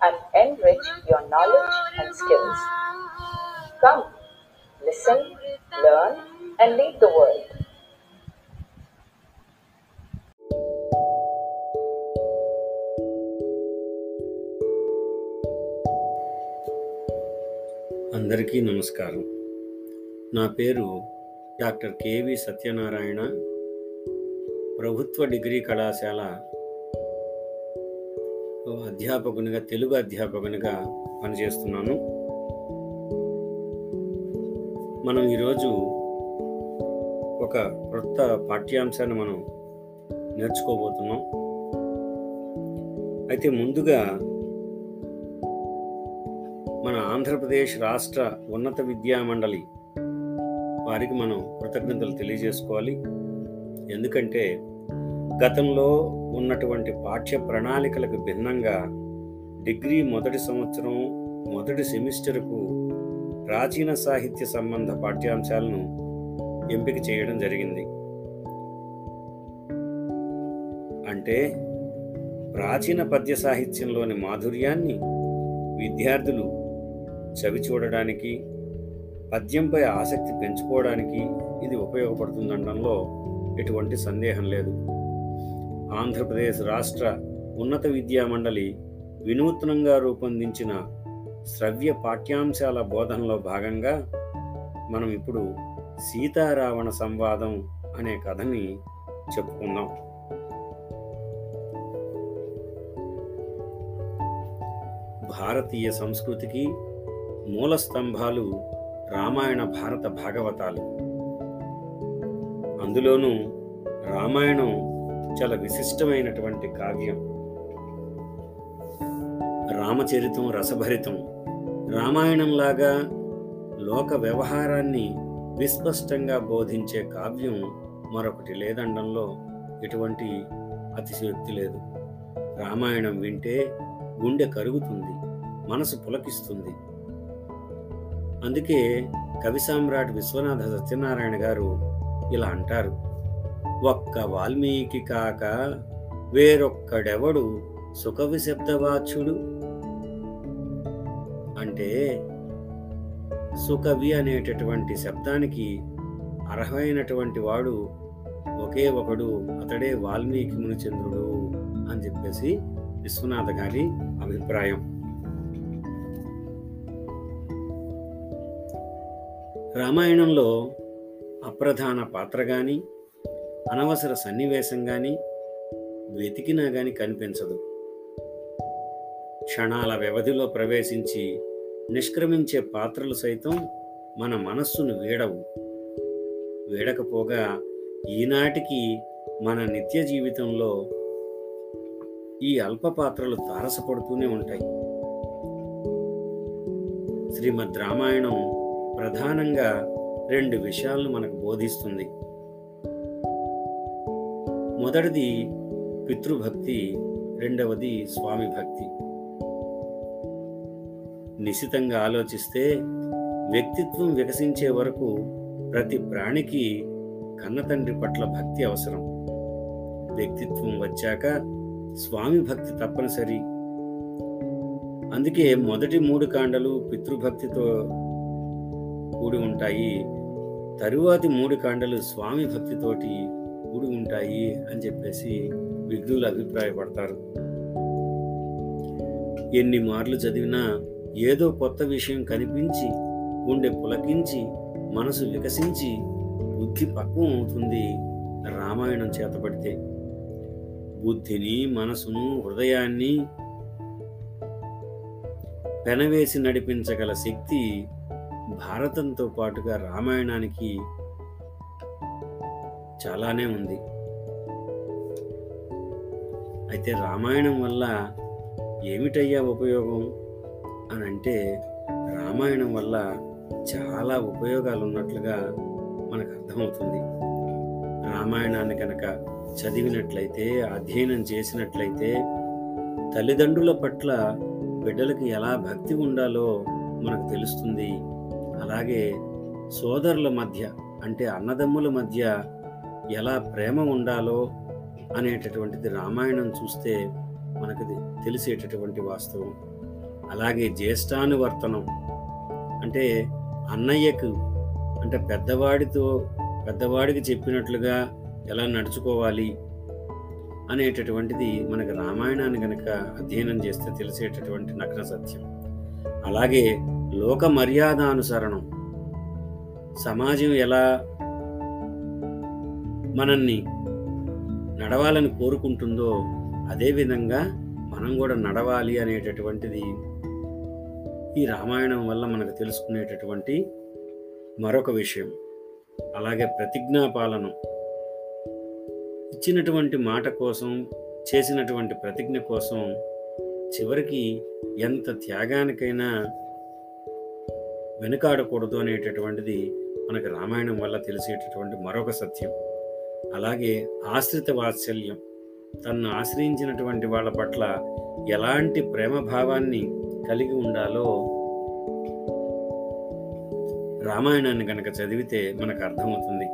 and enrich your knowledge and skills. Come, listen, learn, and lead the world. అందరికీ నమస్కారం నా పేరు doctor KV Satyanarayana ప్రభుత్వ డిగ్రీ కళాశాల అధ్యాపకునిగా తెలుగు అధ్యాపకునిగా పనిచేస్తున్నాను. మనం ఈరోజు ఒక క్రొత్త పాఠ్యాంశాన్ని మనం నేర్చుకోబోతున్నాం. అయితే ముందుగా మన ఆంధ్రప్రదేశ్ రాష్ట్ర ఉన్నత విద్యా మండలి వారికి మనం కృతజ్ఞతలు తెలియజేసుకోవాలి. ఎందుకంటే గతంలో ఉన్నటువంటి పాఠ్య ప్రణాళికలకు భిన్నంగా డిగ్రీ మొదటి సంవత్సరం మొదటి సెమిస్టర్కు ప్రాచీన సాహిత్య సంబంధ పాఠ్యాంశాలను ఎంపిక చేయడం జరిగింది. అంటే ప్రాచీన పద్య సాహిత్యంలోని మాధుర్యాన్ని విద్యార్థులు చవి చూడడానికి పద్యంపై ఆసక్తి పెంచుకోవడానికి ఇది ఉపయోగపడుతుందనడంలో ఎటువంటి సందేహం లేదు. ఆంధ్రప్రదేశ్ రాష్ట్ర ఉన్నత విద్యా మండలి వినూత్నంగా రూపొందించిన శ్రవ్య పాఠ్యాంశాల బోధనలో భాగంగా మనం ఇప్పుడు సీతారావణ సంవాదం అనే కథని చెప్పుకుందాం. భారతీయ సంస్కృతికి మూల స్తంభాలు రామాయణ భారత భాగవతాలు. అందులోనూ రామాయణం చాలా విశిష్టమైనటువంటి కావ్యం. రామచరితం రసభరితం రామాయణంలాగా లోక వ్యవహారాన్ని విస్పష్టంగా బోధించే కావ్యం మరొకటి లేదండంలో ఎటువంటి అతిశయోక్తి లేదు. రామాయణం వింటే గుండె కరుగుతుంది మనసు పులకిస్తుంది. అందుకే కవి సామ్రాట్ విశ్వనాథ సత్యనారాయణ గారు ఇలా అంటారు. ఒక్క వాల్మీకి కాక వేరొక్కడెవడు సుఖ విశబ్దవాచ్యుడు అంటే సుకవి అనేటటువంటి శబ్దానికి అర్హమైనటువంటి వాడు ఒకే ఒకడు అతడే వాల్మీకి మునిచంద్రుడు అని చెప్పేసి విశ్వనాథ గారి అభిప్రాయం. రామాయణంలో అప్రధాన పాత్ర కానీ అనవసర సన్నివేశం కానీ వెతికినా కానీ కనిపించదు. క్షణాల వ్యవధిలో ప్రవేశించి నిష్క్రమించే పాత్రలు సైతం మన మనస్సును వీడవు. వీడకపోగా ఈనాటికి మన నిత్య జీవితంలో ఈ అల్ప పాత్రలు తారసపడుతూనే ఉంటాయి. శ్రీమద్ రామాయణం ప్రధానంగా రెండు విషయాలను మనకు బోధిస్తుంది. మొదటిది పితృభక్తి రెండవది స్వామి భక్తి. నిశితంగా ఆలోచిస్తే వ్యక్తిత్వం వికసించే వరకు ప్రతి ప్రాణికి కన్నతండ్రి పట్ల భక్తి అవసరం. వ్యక్తిత్వం వచ్చాక స్వామి భక్తి తప్పనిసరి. అందుకే మొదటి మూడు కాండలు పితృభక్తితో కూడి ఉంటాయి. తరువాతి మూడు కాండలు స్వామి భక్తితోటి కూడి ఉంటాయి అని చెప్పేసి విఘ్నులు అభిప్రాయపడతారు. ఎన్ని మార్లు చదివినా ఏదో కొత్త విషయం కనిపించి గుండె పులకించి మనసు వికసించి బుద్ధి పక్వం అవుతుంది రామాయణం చేతపడితే బుద్ధిని మనసును హృదయాన్ని పెనవేసి నడిపించగల శక్తి భారతంతో పాటుగా రామాయణానికి చాలానే ఉంది. అయితే రామాయణం వల్ల ఏమిటయ్యా ఉపయోగం? అని అంటే రామాయణం వల్ల చాలా ఉపయోగాలు ఉన్నట్లుగా మనకు అర్థమవుతుంది. రామాయణాన్ని కనుక చదివినట్లయితే అధ్యయనం చేసినట్లయితే తల్లిదండ్రుల పట్ల బిడ్డలకి ఎలా భక్తి ఉండాలో మనకు తెలుస్తుంది. అలాగే సోదరుల మధ్య అంటే అన్నదమ్ముల మధ్య ఎలా ప్రేమ ఉండాలో అనేటటువంటిది రామాయణం చూస్తే మనకు తెలిసేటటువంటి వాస్తవం. అలాగే జ్యేష్ఠానువర్తనం అంటే అన్నయ్యకు అంటే పెద్దవాడితో పెద్దవాడికి చెప్పినట్లుగా ఎలా నడుచుకోవాలి అనేటటువంటిది మనకు రామాయణాన్ని కనుక అధ్యయనం చేస్తే తెలిసేటటువంటి నగ్న సత్యం. అలాగే లోక మర్యాదానుసరణం సమాజం ఎలా మనల్ని నడవాలని కోరుకుంటుందో అదేవిధంగా మనం కూడా నడవాలి అనేటటువంటిది ఈ రామాయణం వల్ల మనకు తెలుసుకునేటటువంటి మరొక విషయం. అలాగే ప్రతిజ్ఞాపాలనం ఇచ్చినటువంటి మాట కోసం చేసినటువంటి ప్రతిజ్ఞ కోసం చివరికి ఎంత త్యాగానికైనా వెనుకాడకూడదు అనేటటువంటిది మనకు రామాయణం వల్ల తెలిసేటటువంటి మరొక సత్యం. అలాగే ఆశ్రిత వాత్సల్యం. తన్ను ఆశ్రయించినటువంటి వాళ్ళ పట్ల ఎలాంటి ప్రేమ భావాన్ని కలిగి ఉండాలో రామాయణాన్ని కనుక చదివితే మనకు అర్థమవుతుంది.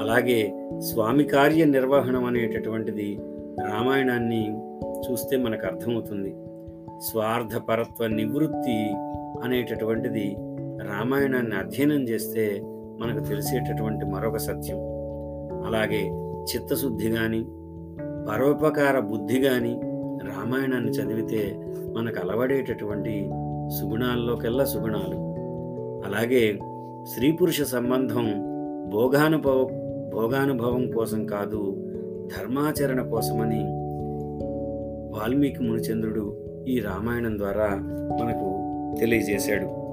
అలాగే స్వామి కార్య నిర్వహణం అనేటటువంటిది రామాయణాన్ని చూస్తే మనకు అర్థమవుతుంది. స్వార్థపరత్వ నివృత్తి అనేటటువంటిది రామాయణాన్ని అధ్యయనం చేస్తే మనకు తెలిసేటటువంటి మరొక సత్యం. అలాగే చిత్తశుద్ధి కానీ పరోపకార బుద్ధి కానీ రామాయణాన్ని చదివితే మనకు అలవడేటటువంటి సుగుణాల్లోకెల్లా సుగుణాలు. అలాగే స్త్రీ పురుష సంబంధం భోగానుభవ భోగానుభవం కోసం కాదు ధర్మాచరణ కోసమని వాల్మీకి మునిచంద్రుడు ఈ రామాయణం ద్వారా మనకు తెలియజేశాడు.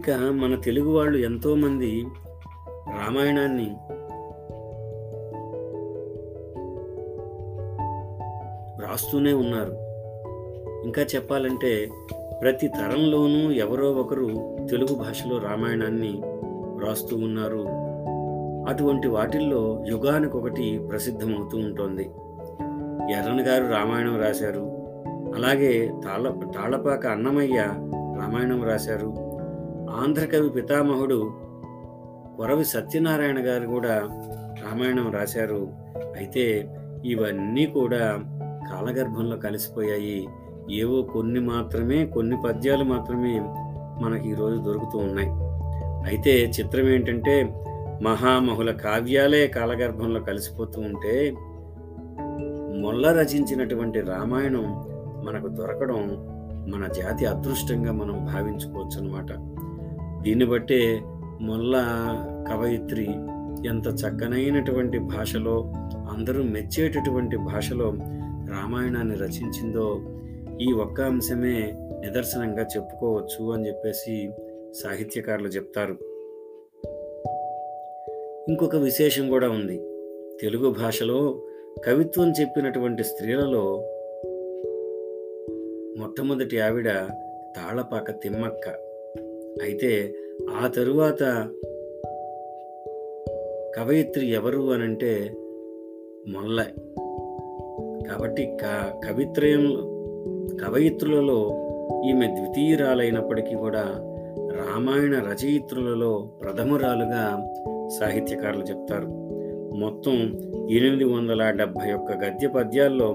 ఇక మన తెలుగు వాళ్ళు ఎంతోమంది రామాయణాన్ని రాస్తూనే ఉన్నారు. ఇంకా చెప్పాలంటే ప్రతి తరంలోనూ ఎవరో ఒకరు తెలుగు భాషలో రామాయణాన్ని రాస్తూ ఉన్నారు. అటువంటి వాటిల్లో యుగానికి ఒకటి ప్రసిద్ధమవుతూ ఉంటుంది. ఎర్రన్ గారు రామాయణం రాశారు అలాగే తాళ తాళపాక అన్నమయ్య రామాయణం రాశారు ఆంధ్రకవి పితామహుడు కొరవి సత్యనారాయణ గారు కూడా రామాయణం రాశారు. అయితే ఇవన్నీ కూడా కాలగర్భంలో కలిసిపోయాయి. ఏవో కొన్ని మాత్రమే కొన్ని పద్యాలు మాత్రమే మనకి ఈరోజు దొరుకుతూ ఉన్నాయి. అయితే చిత్రం ఏంటంటే మహామహుల కావ్యాలే కాలగర్భంలో కలిసిపోతూ ఉంటే మొల్ల రచించినటువంటి రామాయణం మనకు దొరకడం మన జాతి అదృష్టంగా మనం భావించుకోవచ్చు అనమాట దీన్ని బట్టే మొల్ల కవయిత్రి ఎంత చక్కనైనటువంటి భాషలో అందరూ మెచ్చేటటువంటి భాషలో రామాయణాన్ని రచించిందో ఈ ఒక్క అంశమే నిదర్శనంగా చెప్పుకోవచ్చు అని చెప్పేసి సాహిత్యకారులు చెప్తారు. ఇంకొక విశేషం కూడా ఉంది. తెలుగు భాషలో కవిత్వం చెప్పినటువంటి స్త్రీలలో మొట్టమొదటి ఆవిడ తాళపాక తిమ్మక్క. అయితే ఆ తరువాత కవయిత్రి ఎవరు అనంటే మొల్ల. కాబట్టి క కవిత్రయం కవయిత్రులలో ఈమె ద్వితీయురాలైనప్పటికీ కూడా రామాయణ రచయిత్రులలో ప్రథమురాలుగా సాహిత్యకారులు చెప్తారు. మొత్తం ఎనిమిది వందల డెబ్భై ఒక్క గద్య పద్యాల్లో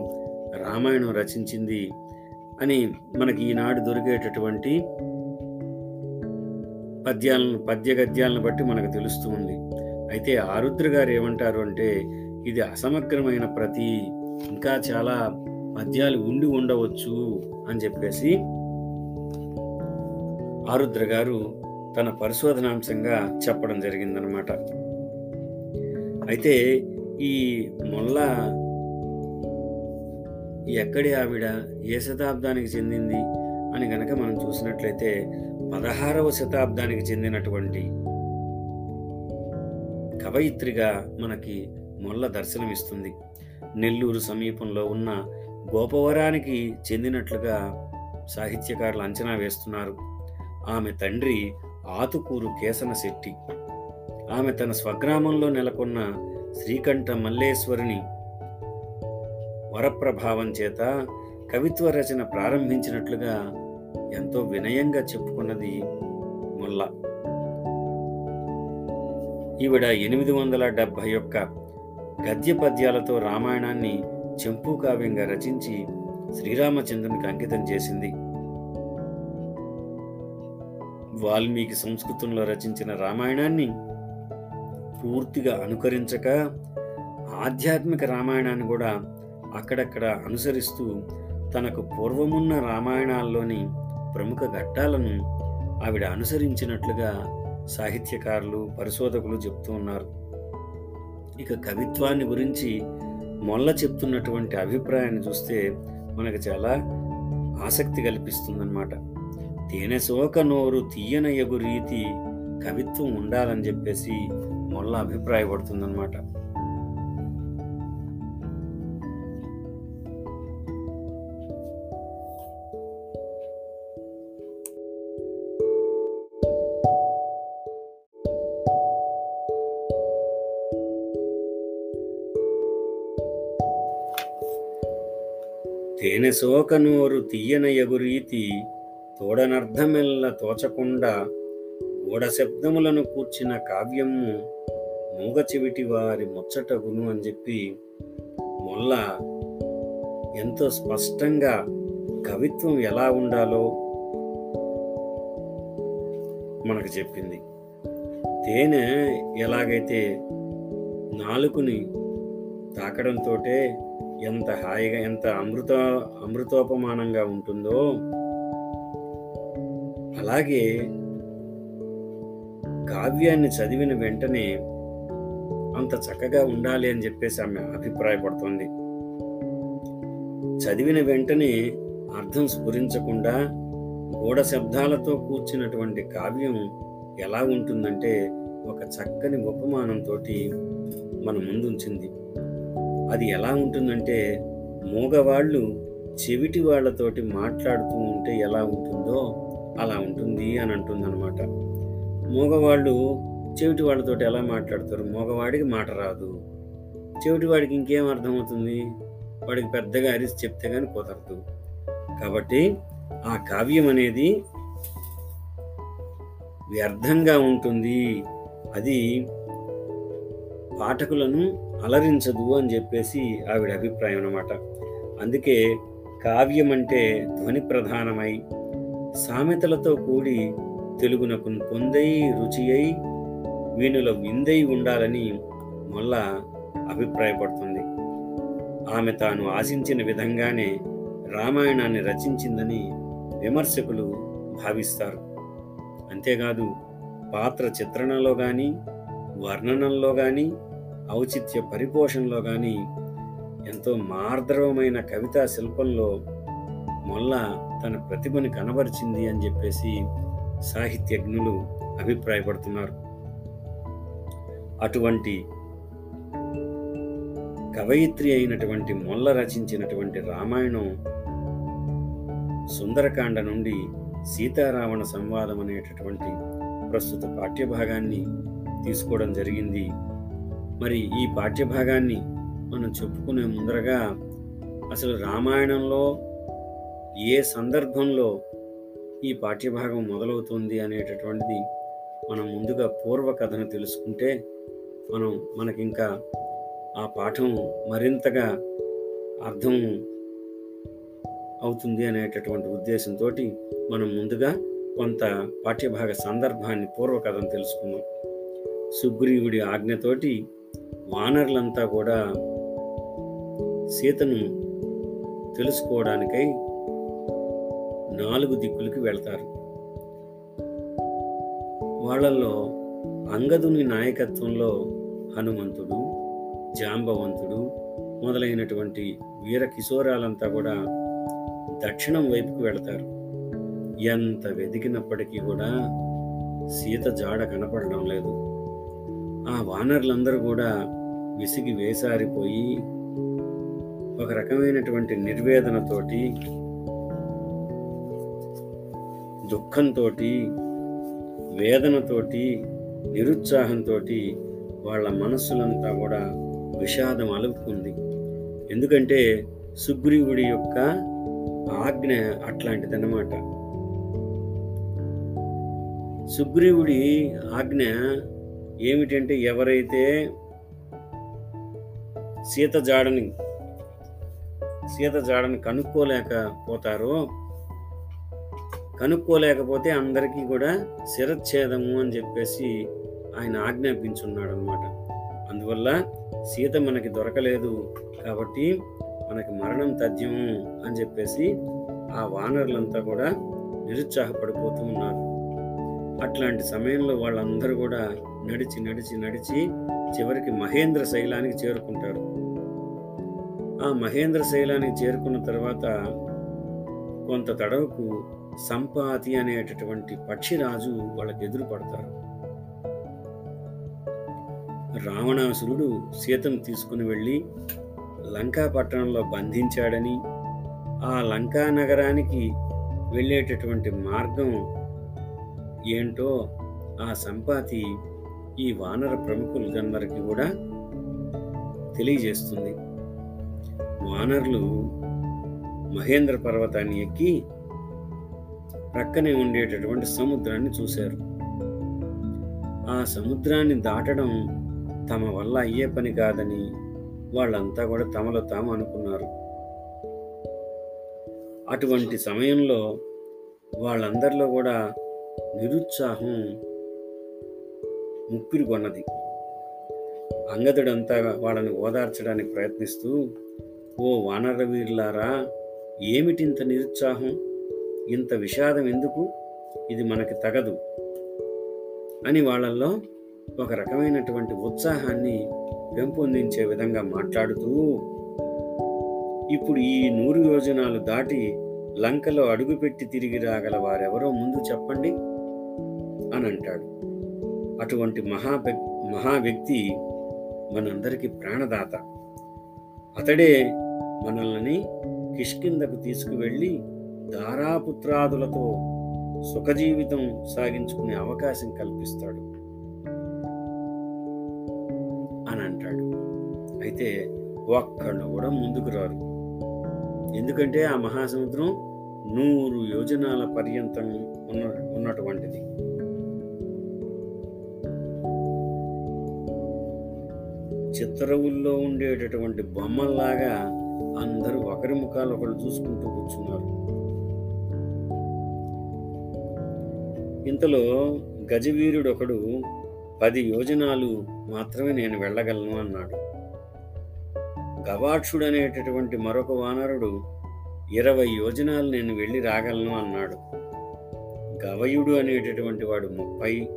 రామాయణం రచించింది అని మనకి ఈనాడు దొరికేటటువంటి పద్యాలను పద్య గద్యాలను బట్టి మనకు తెలుస్తూ ఉంది. అయితే ఆరుద్ర గారు ఏమంటారు అంటే ఇది అసమగ్రమైన ప్రతి ఇంకా చాలా పద్యాలు ఉండి ఉండవచ్చు అని చెప్పేసి ఆరుద్ర గారు తన పరిశోధనాంశంగా చెప్పడం జరిగిందనమాట అయితే ఈ మొల్ల ఎక్కడి ఆవిడ? ఏ శతాబ్దానికి చెందింది? అని గనక మనం చూసినట్లయితే పదహారవ శతాబ్దానికి చెందినటువంటి కవయిత్రిగా మనకి మొల్ల దర్శనమిస్తుంది. నెల్లూరు సమీపంలో ఉన్న గోపవరానికి చెందినట్లుగా సాహిత్యకారులు అంచనా వేస్తున్నారు. ఆమె తండ్రి ఆతుకూరు కేసన శెట్టి. ఆమె తన స్వగ్రామంలో నెలకొన్న శ్రీకంఠ మల్లేశ్వరిని వరప్రభావం చేత కవిత్వ రచన ప్రారంభించినట్లుగా ఎంతో వినయంగా చెప్పుకున్నది ముల్లా. ఈవిడ ఎనిమిది వందల డెబ్భై ఒక్క గద్య పద్యాలతో రామాయణాన్ని చెంపు కావ్యంగా రచించి శ్రీరామచంద్రునికి అంకితం చేసింది. వాల్మీకి సంస్కృతంలో రచించిన రామాయణాన్ని పూర్తిగా అనుకరించక ఆధ్యాత్మిక రామాయణాన్ని కూడా అక్కడక్కడ అనుసరిస్తూ తనకు పూర్వమున్న రామాయణాల్లోని ప్రముఖ ఘట్టాలను ఆవిడ అనుసరించినట్లుగా సాహిత్యకారులు పరిశోధకులు చెప్తూ ఉన్నారు. ఇక కవిత్వాన్ని గురించి మొల్ల చెప్తున్నటువంటి అభిప్రాయాన్ని చూస్తే మనకు చాలా ఆసక్తి కల్పిస్తుందన్నమాట. తేనె శోక నోరు తీయన ఎగు రీతి కవిత్వం ఉండాలని చెప్పేసి మొల్ల అభిప్రాయపడుతుందన్నమాట. తేనె సోకనోరు తీయన ఎగురీతి తోడనర్థమెల్ల తోచకుండా గూఢ శబ్దములను కూర్చిన కావ్యము మూగచివిటి వారి ముచ్చటగును అని చెప్పి మొల్ల ఎంతో స్పష్టంగా కవిత్వం ఎలా ఉండాలో మనకు చెప్పింది. తేనె ఎలాగైతే నాలుకని తాకడంతో ఎంత హాయిగా ఎంత అమృత అమృతోపమానంగా ఉంటుందో. అలాగే కావ్యాన్ని చదివిన వెంటనే అంత చక్కగా ఉండాలి అని చెప్పేసి ఆమె అభిప్రాయపడుతోంది. చదివిన వెంటనే అర్థం స్ఫురించకుండా గూఢ శబ్దాలతో కూర్చున్నటువంటి కావ్యం ఎలా ఉంటుందంటే ఒక చక్కని ఉపమానంతో మన ముందుంచింది. అది ఎలా ఉంటుందంటే మూగవాళ్ళు చెవిటి వాళ్ళతోటి మాట్లాడుతూ ఉంటే ఎలా ఉంటుందో అలా ఉంటుంది అని అంటుందన్నమాట. మూగవాళ్ళు చెవిటి వాళ్ళతోటి ఎలా మాట్లాడతారు? మగవాడికి మాట రాదు. చెవిటి వాడికి ఇంకేం అర్థమవుతుంది? వాడికి పెద్దగా అరిసి చెప్తే కానీ కుదరదు. కాబట్టి ఆ కావ్యం అనేది వ్యర్థంగా ఉంటుంది. అది పాఠకులను అలరించదు అని చెప్పేసి ఆవిడ అభిప్రాయం అన్నమాట. అందుకే కావ్యం అంటే ధ్వని ప్రధానమై సామెతలతో కూడి తెలుగునకు పొందై రుచి అయి వీణుల విందై ఉండాలని మొల్ల అభిప్రాయపడుతుంది. ఆమె తాను ఆశించిన విధంగానే రామాయణాన్ని రచించిందని విమర్శకులు భావిస్తారు. అంతేకాదు పాత్ర చిత్రణలో కానీ వర్ణనంలో కానీ ఔచిత్య పరిపోషణలో కానీ ఎంతో మార్ద్రవమైన కవితా శిల్పంలో మొల్ల తన ప్రతిభని కనబరిచింది అని చెప్పేసి సాహిత్యజ్ఞులు అభిప్రాయపడుతున్నారు. అటువంటి కవయిత్రి అయినటువంటి మొల్ల రచించినటువంటి రామాయణం సుందరకాండ నుండి సీతారావణ సంవాదం అనేటటువంటి ప్రస్తుత పాఠ్యభాగాన్ని తీసుకోవడం జరిగింది. మరి ఈ పాఠ్యభాగాన్ని మనం చెప్పుకునే ముందరగా అసలు రామాయణంలో ఏ సందర్భంలో ఈ పాఠ్యభాగం మొదలవుతుంది అనేటటువంటిది మనం ముందుగా పూర్వ కథను తెలుసుకుంటే మనం మనకింకా ఆ పాఠం మరింతగా అర్థం అవుతుంది అనేటటువంటి ఉద్దేశంతో మనం ముందుగా కొంత పాఠ్యభాగ సందర్భాన్ని పూర్వకథను తెలుసుకుందాం. సుగ్రీవుడి ఆజ్ఞతోటి వానరులంతా కూడా సీతను తెలుసుకోవడానికై నాలుగు దిక్కులకి వెళ్తారు. వాళ్ళల్లో అంగదుని నాయకత్వంలో హనుమంతుడు జాంబవంతుడు మొదలైనటువంటి వీర కిశోరాలంతా కూడా దక్షిణం వైపుకు వెళతారు. ఎంత వెతికినప్పటికీ కూడా సీత జాడ కనపడడం లేదు. ఆ వానరులందరూ కూడా విసిగి వేసారిపోయి ఒక రకమైనటువంటి నిర్వేదనతోటి దుఃఖంతో వేదనతోటి నిరుత్సాహంతో వాళ్ళ మనస్సులంతా కూడా విషాదం అలుపుకుంది. ఎందుకంటే సుగ్రీవుడి యొక్క ఆజ్ఞ అట్లాంటిదన్నమాట. సుగ్రీవుడి ఆజ్ఞ ఏమిటంటే ఎవరైతే సీత జాడని సీత జాడని కనుక్కోలేకపోతారో కనుక్కోలేకపోతే అందరికీ కూడా శిరచ్ఛేదము అని చెప్పేసి ఆయన ఆజ్ఞాపించున్నాడు అనమాట అందువల్ల సీత మనకి దొరకలేదు కాబట్టి మనకి మరణం తథ్యము అని చెప్పేసి ఆ వానరులంతా కూడా నిరుత్సాహపడిపోతూ ఉన్నారు. అట్లాంటి సమయంలో వాళ్ళందరూ కూడా నడిచి నడిచి నడిచి చివరికి మహేంద్ర శైలానికి చేరుకుంటారు. ఆ మహేంద్ర శైలానికి చేరుకున్న తర్వాత కొంత తడవకు సంపాతి అనేటటువంటి పక్షిరాజు వాళ్ళకి ఎదురు పడతారు రావణాసురుడు సీతను తీసుకుని వెళ్ళి లంకా పట్టణంలో బంధించాడని ఆ లంకా నగరానికి వెళ్ళేటటువంటి మార్గం ఏంటో ఆ సంపాతి ఈ వానర ప్రముఖులందరికీ కూడా తెలియజేస్తుంది. వానరులు మహేంద్ర పర్వతాన్ని ఎక్కి ప్రక్కనే ఉండేటటువంటి సముద్రాన్ని చూశారు. ఆ సముద్రాన్ని దాటడం తమ వల్ల అయ్యే పని కాదని వాళ్ళంతా కూడా తమలో తాము అనుకున్నారు. అటువంటి సమయంలో వాళ్ళందరిలో కూడా నిరుత్సాహం ముప్పిరి కొన్నది అంగదుడంతా వాళ్ళని ఓదార్చడానికి ప్రయత్నిస్తూ ఓ వానరవీరులారా ఏమిటింత నిరుత్సాహం? ఇంత విషాదం ఎందుకు? ఇది మనకి తగదు అని వాళ్ళల్లో ఒక రకమైనటువంటి ఉత్సాహాన్ని పెంపొందించే విధంగా మాట్లాడుతూ ఇప్పుడు ఈ నూరు యోజనాలు దాటి లంకలో అడుగుపెట్టి తిరిగి రాగల వారెవరో ముందు చెప్పండి అని అంటాడు. అటువంటి మహా మహా వ్యక్తి మనందరికీ ప్రాణదాత. అతడే మనల్ని కిష్కిందకు తీసుకువెళ్ళి దారాపుత్రాదులతో సుఖజీవితం సాగించుకునే అవకాశం కల్పిస్తాడు అని అంటాడు. అయితే ఒక్కళ్ళు కూడా ముందుకు రారు. ఎందుకంటే ఆ మహాసముద్రం నూరు యోజనాల పర్యంతం ఉన్న ఉన్నటువంటిది. చిత్తరువుల్లో ఉండేటటువంటి బొమ్మల్లాగా అందరూ ఒకరి ముఖాలు ఒకరు చూసుకుంటూ కూర్చున్నారు. ఇంతలో గజవీరుడు ఒకడు పది యోజనాలు మాత్రమే నేను వెళ్ళగలను అన్నాడు. గవాక్షుడనేటటువంటి మరొక వానరుడు ఇరవై యోజనాలు నేను వెళ్ళి రాగలను అన్నాడు. గవయుడు అనేటటువంటి వాడు ముప్పై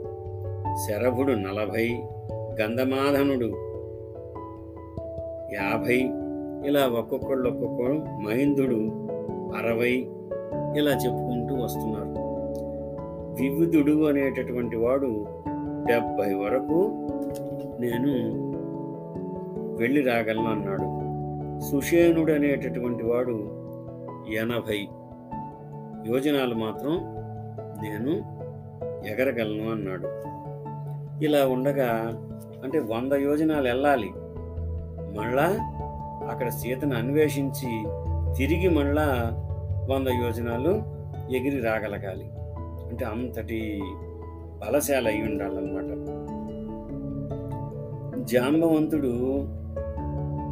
శరభుడు నలభై గంధమాధనుడు యాభై ఇలా ఒక్కొక్కళ్ళు ఒక్కొక్కడు మహిందుడు అరవై ఇలా చెప్పుకుంటూ వస్తున్నారు. వివిధుడు అనేటటువంటి వాడు డెబ్బై వరకు నేను వెళ్ళి రాగలను అన్నాడు. సుషేనుడు అనేటటువంటి వాడు ఎనభై యోజనాలు మాత్రం నేను ఎగరగలను అన్నాడు. ఇలా ఉండగా అంటే వంద యోజనాలు వెళ్ళాలి. మళ్ళా అక్కడ సీతను అన్వేషించి తిరిగి మళ్ళా వంద యోజనాలు ఎగిరి రాగలగాలి. అంటే అంతటి బలశాల అయి ఉండాలన్నమాట జాంబవంతుడు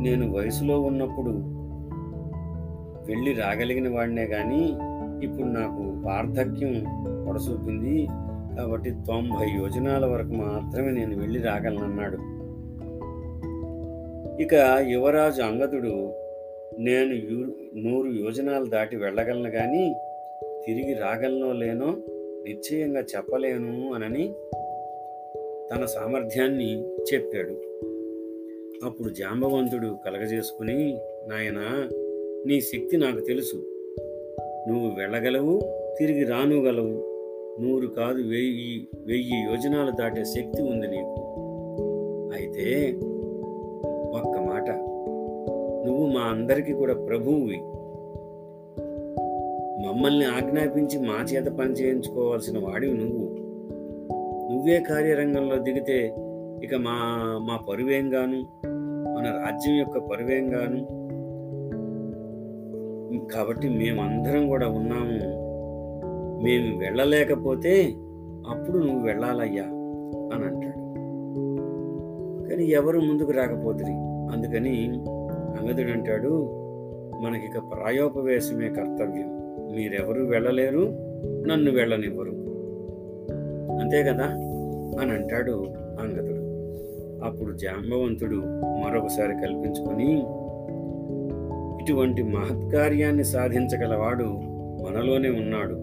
నేను వయసులో ఉన్నప్పుడు వెళ్ళి రాగలిగిన వాడినే కానీ ఇప్పుడు నాకు వార్ధక్యం పొడసూపింది. కాబట్టి తొంభై యోజనాల వరకు మాత్రమే నేను వెళ్ళి రాగలనన్నాడు. ఇక యువరాజు అంగదుడు నేను యూ నూరు యోజనాలు దాటి వెళ్ళగలను కానీ తిరిగి రాగలనో లేనో నిశ్చయంగా చెప్పలేను అనని తన సామర్థ్యాన్ని చెప్పాడు. అప్పుడు జాంబవంతుడు కలగజేసుకుని నాయనా నీ శక్తి నాకు తెలుసు. నువ్వు వెళ్ళగలవు తిరిగి రానుగలవు. నూరు కాదు వెయ్యి వెయ్యి యోజనాలు దాటే శక్తి ఉంది నీకు. అయితే ఒక్క మాట. నువ్వు మా అందరికీ కూడా ప్రభువువి. మమ్మల్ని ఆజ్ఞాపించి మా చేత పని చేయించుకోవాల్సిన వాడివి నువ్వు. నువ్వే కార్యరంగంలో దిగితే ఇక మా మా పరువేం గాను మన రాజ్యం యొక్క పరివేంగాను. కాబట్టి మేమందరం కూడా ఉన్నాము. మేము వెళ్ళలేకపోతే అప్పుడు నువ్వు వెళ్ళాలయ్యా అని అంటాడు. కానీ ఎవరు ముందుకు రాకపోతుంది అందుకని అంగదుడు అంటాడు మనకిక ప్రాయోపవేశమే కర్తవ్యం. మీరెవరు వెళ్ళలేరు నన్ను వెళ్ళనివ్వరు. అంతే కదా? అని అంటాడు అంగదుడు. అప్పుడు జాంబవంతుడు మరొకసారి కల్పించుకొని ఇటువంటి మహత్కార్యాన్ని సాధించగలవాడు మనలోనే ఉన్నాడు.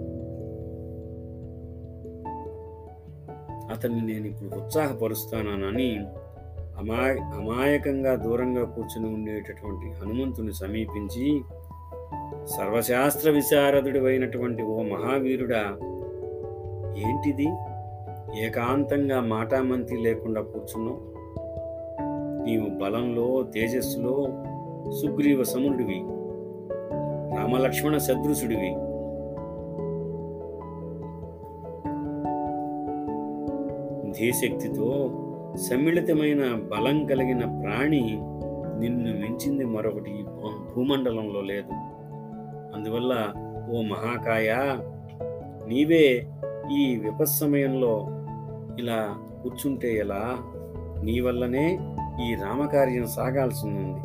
అతన్ని నేను ఇప్పుడు ఉత్సాహపరుస్తానని అమాయ అమాయకంగా దూరంగా కూర్చుని ఉండేటటువంటి హనుమంతుని సమీపించి సర్వశాస్త్ర విశారదుడు అయినటువంటి ఓ మహావీరుడా ఏంటిది? ఏకాంతంగా మాటామంతి లేకుండా కూర్చున్నావు? నీవు బలంలో తేజస్సులో సుగ్రీవ సముడివి రామలక్ష్మణ సదృశుడివి. ధీశక్తితో సమ్మిళితమైన బలం కలిగిన ప్రాణి నిన్ను మించింది మరొకటి భూమండలంలో లేదు. అందువల్ల ఓ మహాకాయ నీవే ఈ విపత్సమయంలో ఇలా కూర్చుంటే ఎలా? నీ వల్లనే ఈ రామకార్యం సాగాల్సి ఉంది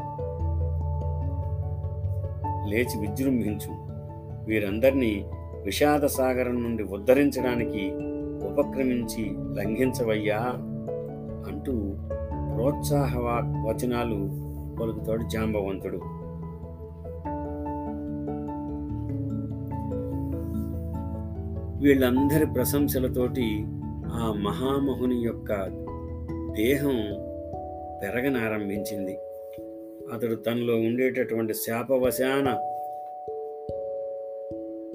లేచి విజృంభించు. వీరందరినీ విషాద సాగరం నుండి ఉద్ధరించడానికి ఉపక్రమించి లంఘించవయ్యా అంటూ ప్రోత్సాహ వచనాలు పలుకుతాడు జాంబవంతుడు. వీళ్ళందరి ప్రశంసలతోటి ఆ మహామహుని యొక్క దేహం పెరగనారంభించింది. అతడు తనలో ఉండేటటువంటి శాపవశాన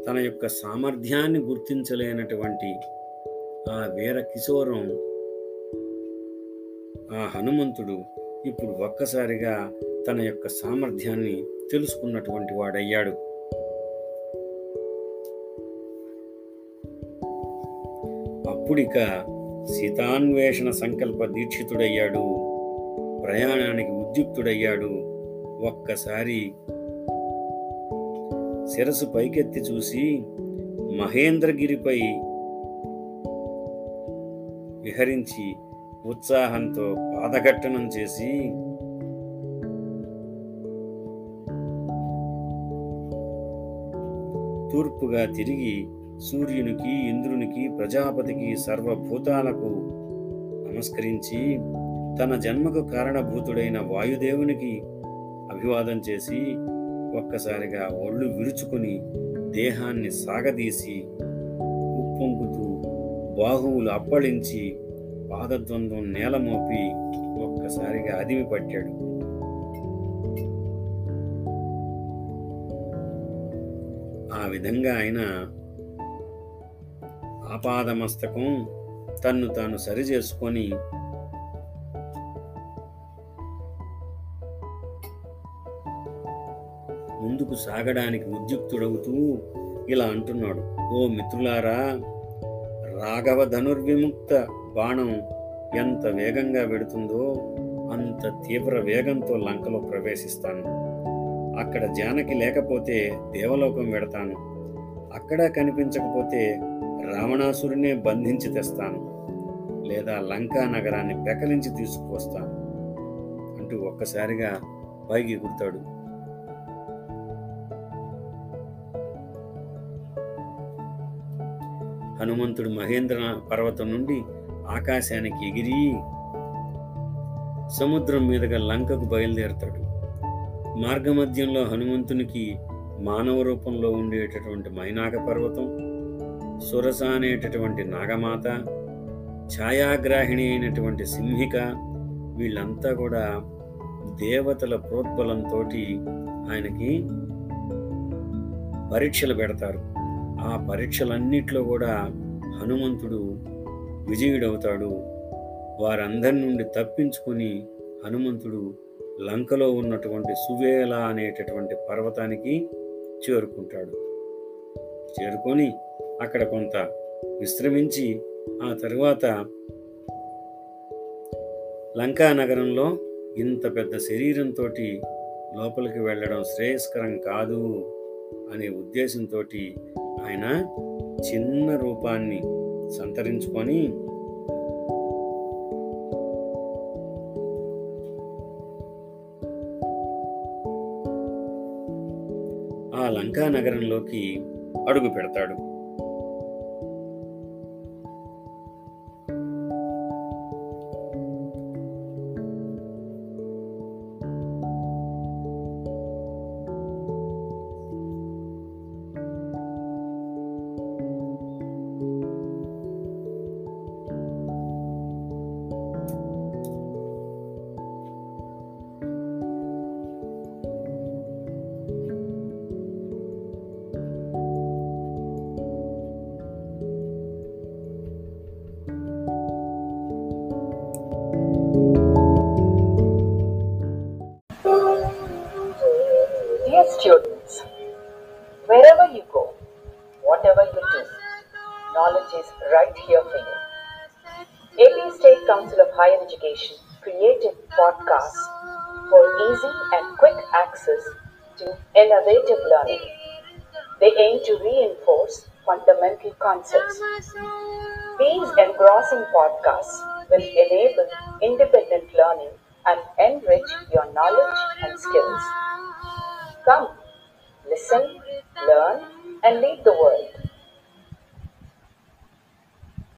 తన యొక్క సామర్థ్యాన్ని గుర్తించలేనటువంటి ఆ వీర కిశోరం ఆ హనుమంతుడు ఇప్పుడు ఒక్కసారిగా తన యొక్క సామర్థ్యాన్ని తెలుసుకున్నటువంటి వాడయ్యాడు. అప్పుడిక సీతాన్వేషణ సంకల్ప దీక్షితుడయ్యాడు. ప్రయాణానికి ఉద్యుక్తుడయ్యాడు. ఒక్కసారి శిరసు పైకెత్తి చూసి మహేంద్రగిరిపై విహరించి ఉత్సాహంతో పాదఘట్టనం చేసి తూర్పుగా తిరిగి సూర్యునికి ఇంద్రునికి ప్రజాపతికి సర్వభూతాలకు నమస్కరించి తన జన్మకు కారణభూతుడైన వాయుదేవునికి అభివాదం చేసి ఒక్కసారిగా ఒళ్ళు విరుచుకుని దేహాన్ని సాగదీసి ఉప్పొంగుతూ బాహువులు అప్పళించి పాదద్వంద్వం నేల మోపి ఒక్కసారిగా అదిమి పట్టాడు. ఆ విధంగా ఆయన ఆపాదమస్తకం తన్ను తాను సరిచేసుకొని ముందుకు సాగడానికి ఉద్యుక్తుడవుతూ ఇలా అంటున్నాడు. ఓ మిత్రులారా రాఘవ ధనుర్విముక్త బాణం ఎంత వేగంగా వెడుతుందో అంత తీవ్ర వేగంతో లంకలో ప్రవేశిస్తాను. అక్కడ జానకి లేకపోతే దేవలోకం వెడతాను. అక్కడ కనిపించకపోతే రావణాసురునే బంధించి తెస్తాను. లేదా లంకా నగరాన్ని పెకలించి తీసుకువస్తాను. అంటూ ఒక్కసారిగా పైకి ఎగురుతాడు. హనుమంతుడు మహేంద్ర పర్వతం నుండి ఆకాశానికి ఎగిరి సముద్రం మీదుగా లంకకు బయలుదేరతాడు. మార్గమధ్యంలో హనుమంతునికి మానవ రూపంలో ఉండేటటువంటి మైనాక పర్వతం సురస అనేటటువంటి నాగమాత ఛాయాగ్రాహిణి అయినటువంటి సింహిక వీళ్ళంతా కూడా దేవతల ప్రోద్బలంతో ఆయనకి పరీక్షలు పెడతారు. ఆ పరీక్షలన్నిట్లో కూడా హనుమంతుడు విజయుడవుతాడు. వారందరి నుండి తప్పించుకొని హనుమంతుడు లంకలో ఉన్నటువంటి సువేల అనేటటువంటి పర్వతానికి చేరుకుంటాడు. చేరుకొని అక్కడ కొంత విశ్రమించి ఆ తరువాత లంకా నగరంలో ఇంత పెద్ద శరీరంతో లోపలికి వెళ్ళడం శ్రేయస్కరం కాదు అనే ఉద్దేశంతో ఆయన చిన్న రూపాన్ని సంతరించుకొని ఆ లంకా నగరంలోకి అడుగు పెడతాడు. Education created podcasts for easy and quick access to innovative learning. They aim to reinforce fundamental concepts. These engrossing podcasts will enable independent learning and enrich your knowledge and skills. Come, listen, learn, and lead the world.